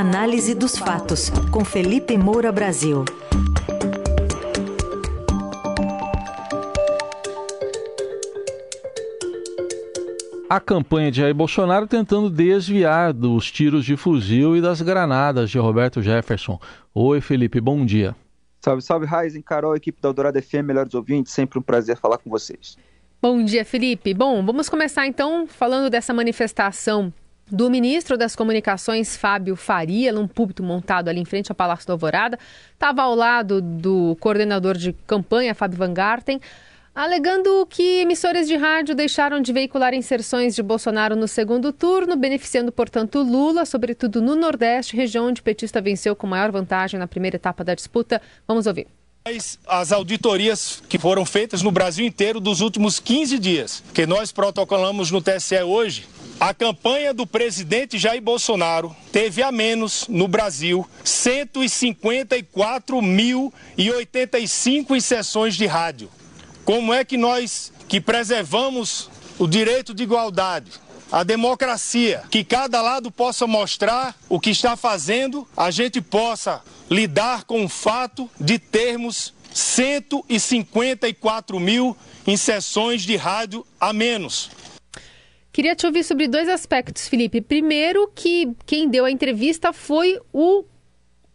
Análise dos fatos, com Felipe Moura Brasil. A campanha de Jair Bolsonaro tentando desviar dos tiros de fuzil e das granadas de Roberto Jefferson. Oi, Felipe, bom dia. Salve, salve, Raizen, Carol, equipe da Eldorado FM, melhores ouvintes, sempre um prazer falar com vocês. Bom dia, Felipe. Bom, vamos começar então falando dessa manifestação do ministro das Comunicações, Fábio Faria, num púlpito montado ali em frente ao Palácio da Alvorada. Estava ao lado do coordenador de campanha, Fábio Van Garten, alegando que emissoras de rádio deixaram de veicular inserções de Bolsonaro no segundo turno, beneficiando, portanto, Lula, sobretudo no Nordeste, região onde o petista venceu com maior vantagem na primeira etapa da disputa. Vamos ouvir. As auditorias que foram feitas no Brasil inteiro dos últimos 15 dias, que nós protocolamos no TSE hoje, a campanha do presidente Jair Bolsonaro teve a menos no Brasil 154.085 inserções de rádio. Como é que nós que preservamos o direito de igualdade, a democracia, que cada lado possa mostrar o que está fazendo, a gente possa lidar com o fato de termos 154 mil inserções de rádio a menos. Queria te ouvir sobre dois aspectos, Felipe. Primeiro, que quem deu a entrevista foi o,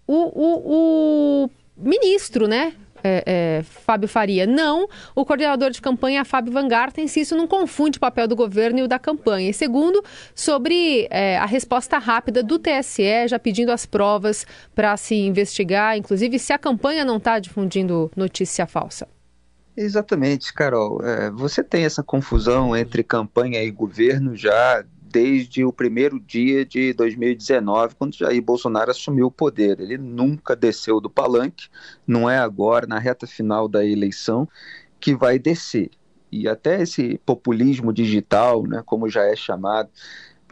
o, o, o ministro, né? É, é, Fábio Faria, não o coordenador de campanha Fábio Van Garten, se isso não confunde o papel do governo e o da campanha. E segundo, sobre é, a resposta rápida do TSE, já pedindo as provas para se investigar, inclusive se a campanha não está difundindo notícia falsa. Exatamente, Carol. É, você tem essa confusão entre campanha e governo já desde o primeiro dia de 2019, quando Jair Bolsonaro assumiu o poder. Ele nunca desceu do palanque, não é agora, na reta final da eleição, que vai descer. E até esse populismo digital, né, como já é chamado,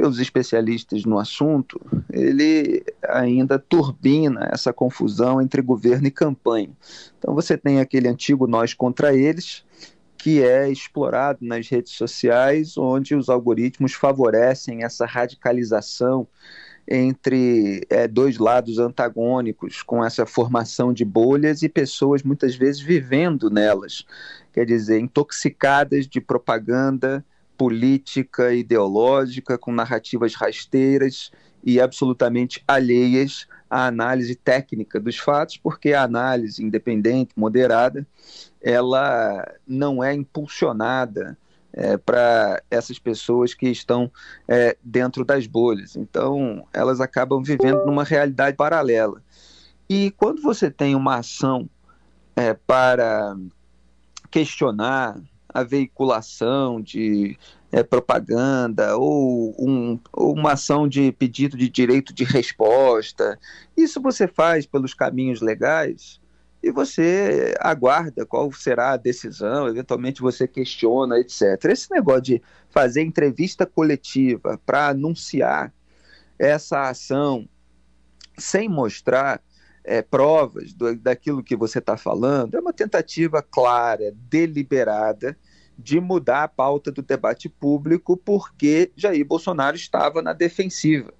pelos especialistas no assunto, ele ainda turbina essa confusão entre governo e campanha. Então você tem aquele antigo nós contra eles, que é explorado nas redes sociais, onde os algoritmos favorecem essa radicalização entre é, dois lados antagônicos, com essa formação de bolhas e pessoas muitas vezes vivendo nelas, quer dizer, intoxicadas de propaganda política, ideológica, com narrativas rasteiras e absolutamente alheias à análise técnica dos fatos, porque a análise independente, moderada, ela não é impulsionada é, para essas pessoas que estão é, dentro das bolhas. Então, elas acabam vivendo numa realidade paralela. E quando você tem uma ação é, para questionar a veiculação de é, propaganda ou, um, ou uma ação de pedido de direito de resposta. Isso você faz pelos caminhos legais e você aguarda qual será a decisão, eventualmente você questiona, etc. Esse negócio de fazer entrevista coletiva para anunciar essa ação sem mostrar é, provas do, daquilo que você está falando é uma tentativa clara, deliberada de mudar a pauta do debate público porque Jair Bolsonaro estava na defensiva,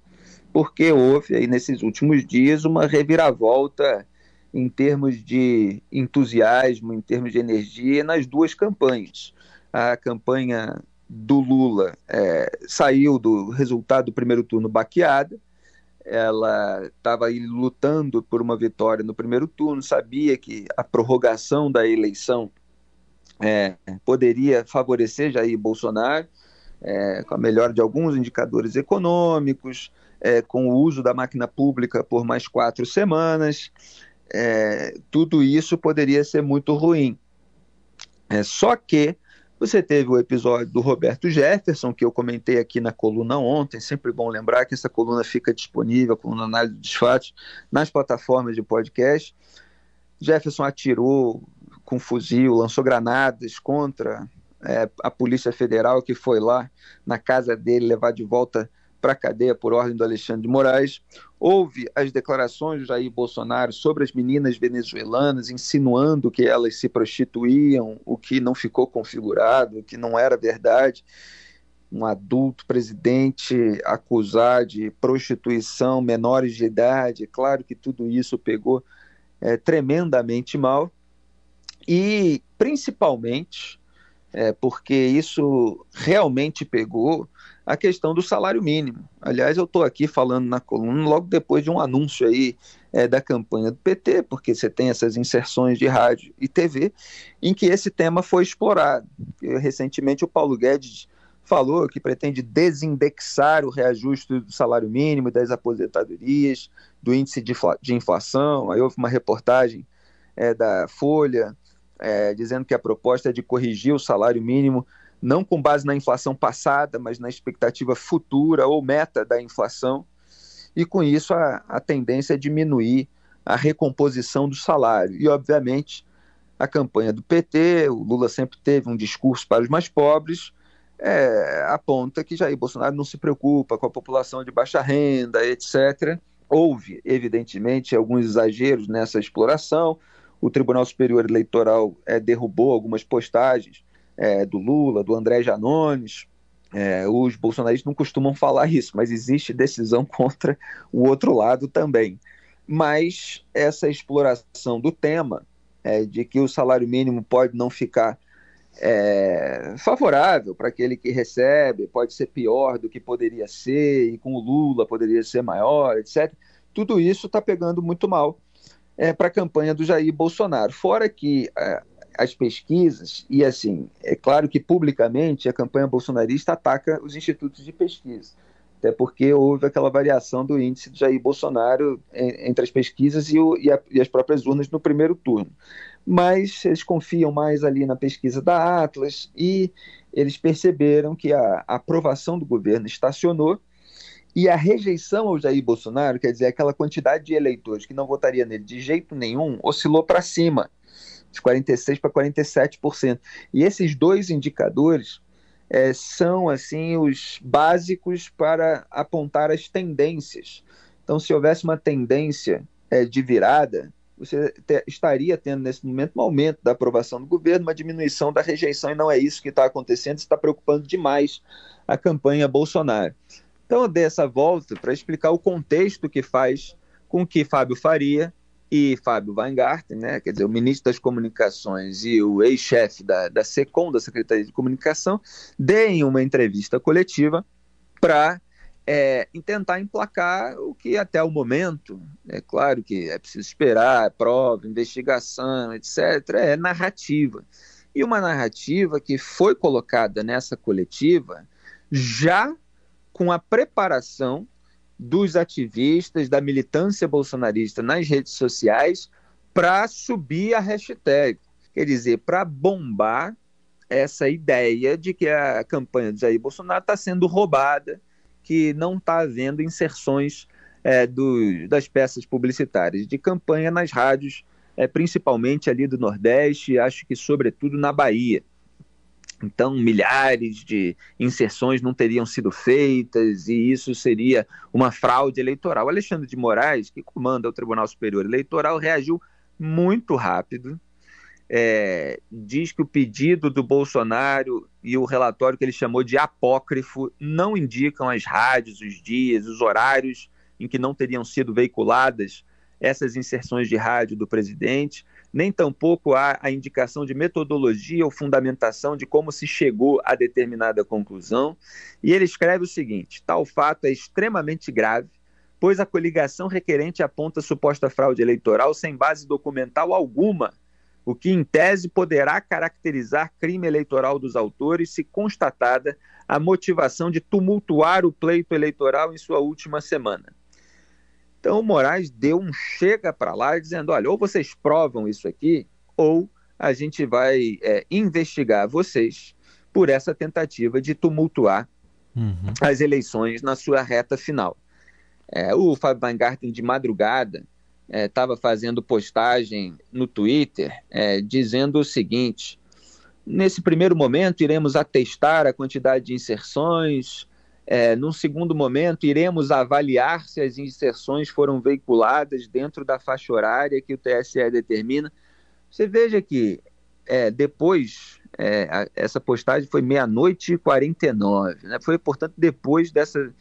porque houve aí nesses últimos dias uma reviravolta em termos de entusiasmo, em termos de energia nas duas campanhas. A campanha do Lula é, saiu do resultado do primeiro turno baqueada, ela estava lutando por uma vitória no primeiro turno, sabia que a prorrogação da eleição é, poderia favorecer Jair Bolsonaro, é, com a melhora de alguns indicadores econômicos, é, com o uso da máquina pública por mais quatro semanas. É, tudo isso poderia ser muito ruim. É, só que você teve o episódio do Roberto Jefferson, que eu comentei aqui na coluna ontem. Sempre bom lembrar que essa coluna fica disponível, a coluna análise dos fatos, nas plataformas de podcast. Jefferson atirou com fuzil, lançou granadas contra é, a Polícia Federal que foi lá na casa dele levar de volta para a cadeia por ordem do Alexandre de Moraes. Houve as declarações do Jair Bolsonaro sobre as meninas venezuelanas, insinuando que elas se prostituíam, o que não ficou configurado, o que não era verdade. um adulto presidente acusar de prostituição menores de idade. Claro que tudo isso pegou é, tremendamente mal e principalmente é, porque isso realmente pegou a questão do salário mínimo. Aliás, eu estou aqui falando na coluna logo depois de um anúncio aí é, da campanha do PT, porque você tem essas inserções de rádio e TV em que esse tema foi explorado. Recentemente o Paulo Guedes falou que pretende desindexar o reajuste do salário mínimo, das aposentadorias, do índice de inflação. Aí houve uma reportagem é, da Folha é, dizendo que a proposta é de corrigir o salário mínimo não com base na inflação passada, mas na expectativa futura ou meta da inflação, e com isso a, a tendência é diminuir a recomposição do salário. E, obviamente, a campanha do PT, o Lula sempre teve um discurso para os mais pobres, é, aponta que Jair Bolsonaro não se preocupa com a população de baixa renda, etc. Houve, evidentemente, alguns exageros nessa exploração, o Tribunal Superior Eleitoral é, derrubou algumas postagens é, do Lula, do André Janones. É, os bolsonaristas não costumam falar isso, mas existe decisão contra o outro lado também. Mas essa exploração do tema, é, de que o salário mínimo pode não ficar é, favorável para aquele que recebe, pode ser pior do que poderia ser, e com o Lula poderia ser maior, etc. Tudo isso está pegando muito mal é, para a campanha do Jair Bolsonaro. Fora que é, as pesquisas, e assim, é claro que publicamente a campanha bolsonarista ataca os institutos de pesquisa, até porque houve aquela variação do índice de Jair Bolsonaro entre as pesquisas e, o, e, a, e as próprias urnas no primeiro turno. Mas eles confiam mais ali na pesquisa da Atlas e eles perceberam que a, a aprovação do governo estacionou e a rejeição ao Jair Bolsonaro, quer dizer, aquela quantidade de eleitores que não votaria nele de jeito nenhum, oscilou para cima, de 46% para 47%. E esses dois indicadores é, são assim os básicos para apontar as tendências. Então, se houvesse uma tendência é, de virada, você te, estaria tendo nesse momento um aumento da aprovação do governo, uma diminuição da rejeição, e não é isso que está acontecendo, está preocupando demais a campanha Bolsonaro. Então eu dei essa volta para explicar o contexto que faz com que Fábio Faria e Fábio Weingarten, né, quer dizer, o ministro das Comunicações e o ex-chefe da, da SECOM, da Secretaria de Comunicação, deem uma entrevista coletiva para é, tentar emplacar o que até o momento, é claro que é preciso esperar, prova, investigação, etc., é narrativa. E uma narrativa que foi colocada nessa coletiva já com a preparação dos ativistas, da militância bolsonarista nas redes sociais para subir a hashtag. Quer dizer, para bombar essa ideia de que a campanha de Jair Bolsonaro está sendo roubada, que não está havendo inserções é, do, das peças publicitárias de campanha nas rádios, é, principalmente ali do Nordeste, acho que sobretudo na Bahia. Então, milhares de inserções não teriam sido feitas e isso seria uma fraude eleitoral. Alexandre de Moraes, que comanda o Tribunal Superior Eleitoral, reagiu muito rápido. É, diz que o pedido do Bolsonaro e o relatório que ele chamou de apócrifo não indicam as rádios, os dias, os horários em que não teriam sido veiculadas essas inserções de rádio do presidente nem tampouco há a indicação de metodologia ou fundamentação de como se chegou a determinada conclusão. E ele escreve o seguinte: tal fato é extremamente grave, pois a coligação requerente aponta suposta fraude eleitoral sem base documental alguma, o que, em tese, poderá caracterizar crime eleitoral dos autores se constatada a motivação de tumultuar o pleito eleitoral em sua última semana. Então o Moraes deu um chega para lá dizendo: olha, ou vocês provam isso aqui, ou a gente vai é, investigar vocês por essa tentativa de tumultuar uhum. as eleições na sua reta final. É, o Fábio Weingarten, de madrugada, estava é, fazendo postagem no Twitter é, dizendo o seguinte: nesse primeiro momento, iremos atestar a quantidade de inserções, é, num segundo momento, iremos avaliar se as inserções foram veiculadas dentro da faixa horária que o TSE determina. Você veja que é, depois, é, a, essa postagem foi meia-noite e 49, né? foi, portanto, depois dessa,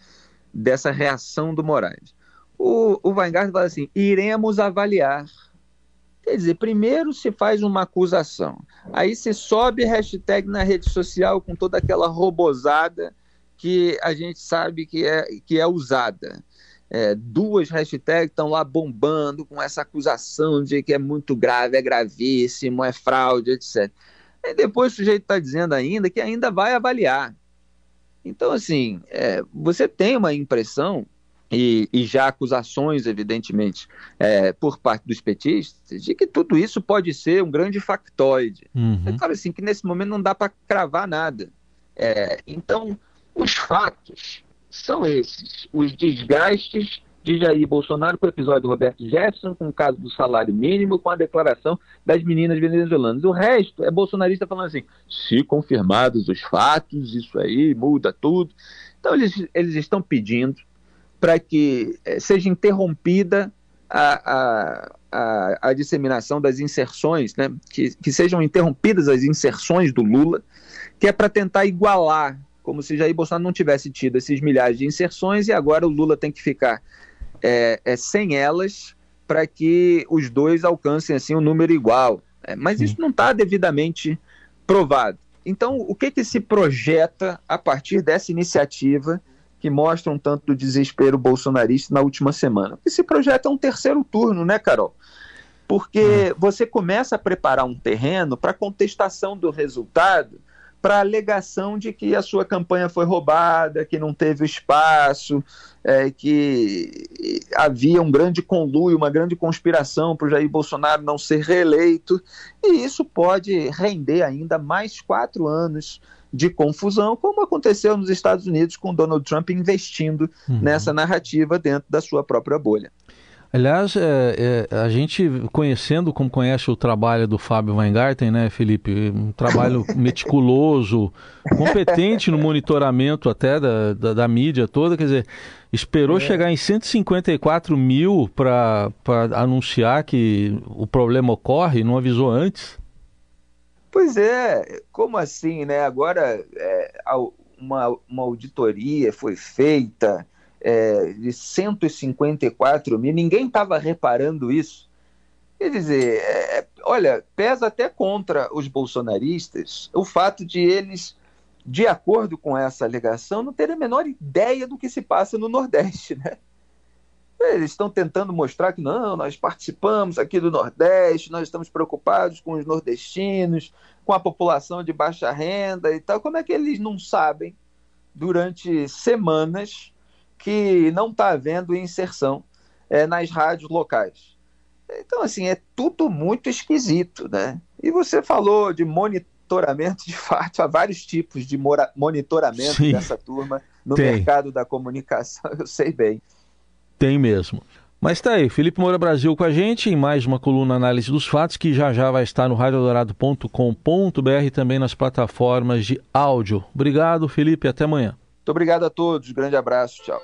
dessa reação do Moraes. O, o Weingarten fala assim: iremos avaliar. Quer dizer, primeiro se faz uma acusação, aí se sobe hashtag na rede social com toda aquela robosada que a gente sabe que é, que é usada. É, duas hashtags estão lá bombando com essa acusação de que é muito grave, é gravíssimo, é fraude, etc. E depois o sujeito está dizendo ainda que ainda vai avaliar. Então, assim, é, você tem uma impressão, e, e já acusações, evidentemente, é, por parte dos petistas, de que tudo isso pode ser um grande factoide. Uhum. É claro assim, que nesse momento não dá para cravar nada. É, então, os fatos são esses: os desgastes de Jair Bolsonaro com o episódio do Roberto Jefferson, com o caso do salário mínimo, com a declaração das meninas venezuelanas. O resto é bolsonarista falando assim: se confirmados os fatos, isso aí muda tudo. Então, eles, eles estão pedindo para que eh, seja interrompida a, a, a, a, disseminação das inserções, né? que, que sejam interrompidas as inserções do Lula, que é para tentar igualar como se Jair Bolsonaro não tivesse tido esses milhares de inserções e agora o Lula tem que ficar é, é sem elas para que os dois alcancem assim um número igual. É, mas isso não está devidamente provado. Então, o que, que se projeta a partir dessa iniciativa que mostra um tanto do desespero bolsonarista na última semana? O que se projeta é um terceiro turno, né, Carol? Porque você começa a preparar um terreno para contestação do resultado para a alegação de que a sua campanha foi roubada, que não teve espaço, é, que havia um grande conluio, uma grande conspiração para o Jair Bolsonaro não ser reeleito, e isso pode render ainda mais quatro anos de confusão, como aconteceu nos Estados Unidos com Donald Trump investindo uhum. nessa narrativa dentro da sua própria bolha. Aliás, é, é, a gente conhecendo como conhece o trabalho do Fábio Weingarten, né, Felipe? Um trabalho meticuloso, competente no monitoramento até da, da, da mídia toda, quer dizer, esperou é. chegar em 154 mil para anunciar que o problema ocorre, não avisou antes? Pois é, como assim, né? Agora é, uma, uma auditoria foi feita é, de 154 mil, ninguém estava reparando isso. Quer dizer, é, é, olha, pesa até contra os bolsonaristas o fato de eles, de acordo com essa alegação, não terem a menor ideia do que se passa no Nordeste, né? Eles estão tentando mostrar que não, nós participamos aqui do Nordeste, nós estamos preocupados com os nordestinos, com a população de baixa renda e tal. Como é que eles não sabem, durante semanas, que não está havendo inserção é, nas rádios locais. Então, assim, é tudo muito esquisito, né? E você falou de monitoramento, de fato, há vários tipos de monitoramento Sim, dessa turma no tem. mercado da comunicação, eu sei bem. Tem mesmo. Mas tá aí, Felipe Moura Brasil com a gente em mais uma coluna análise dos fatos que já já vai estar no radiodorado.com.br e também nas plataformas de áudio. Obrigado, Felipe, até amanhã. Muito obrigado a todos, grande abraço, tchau.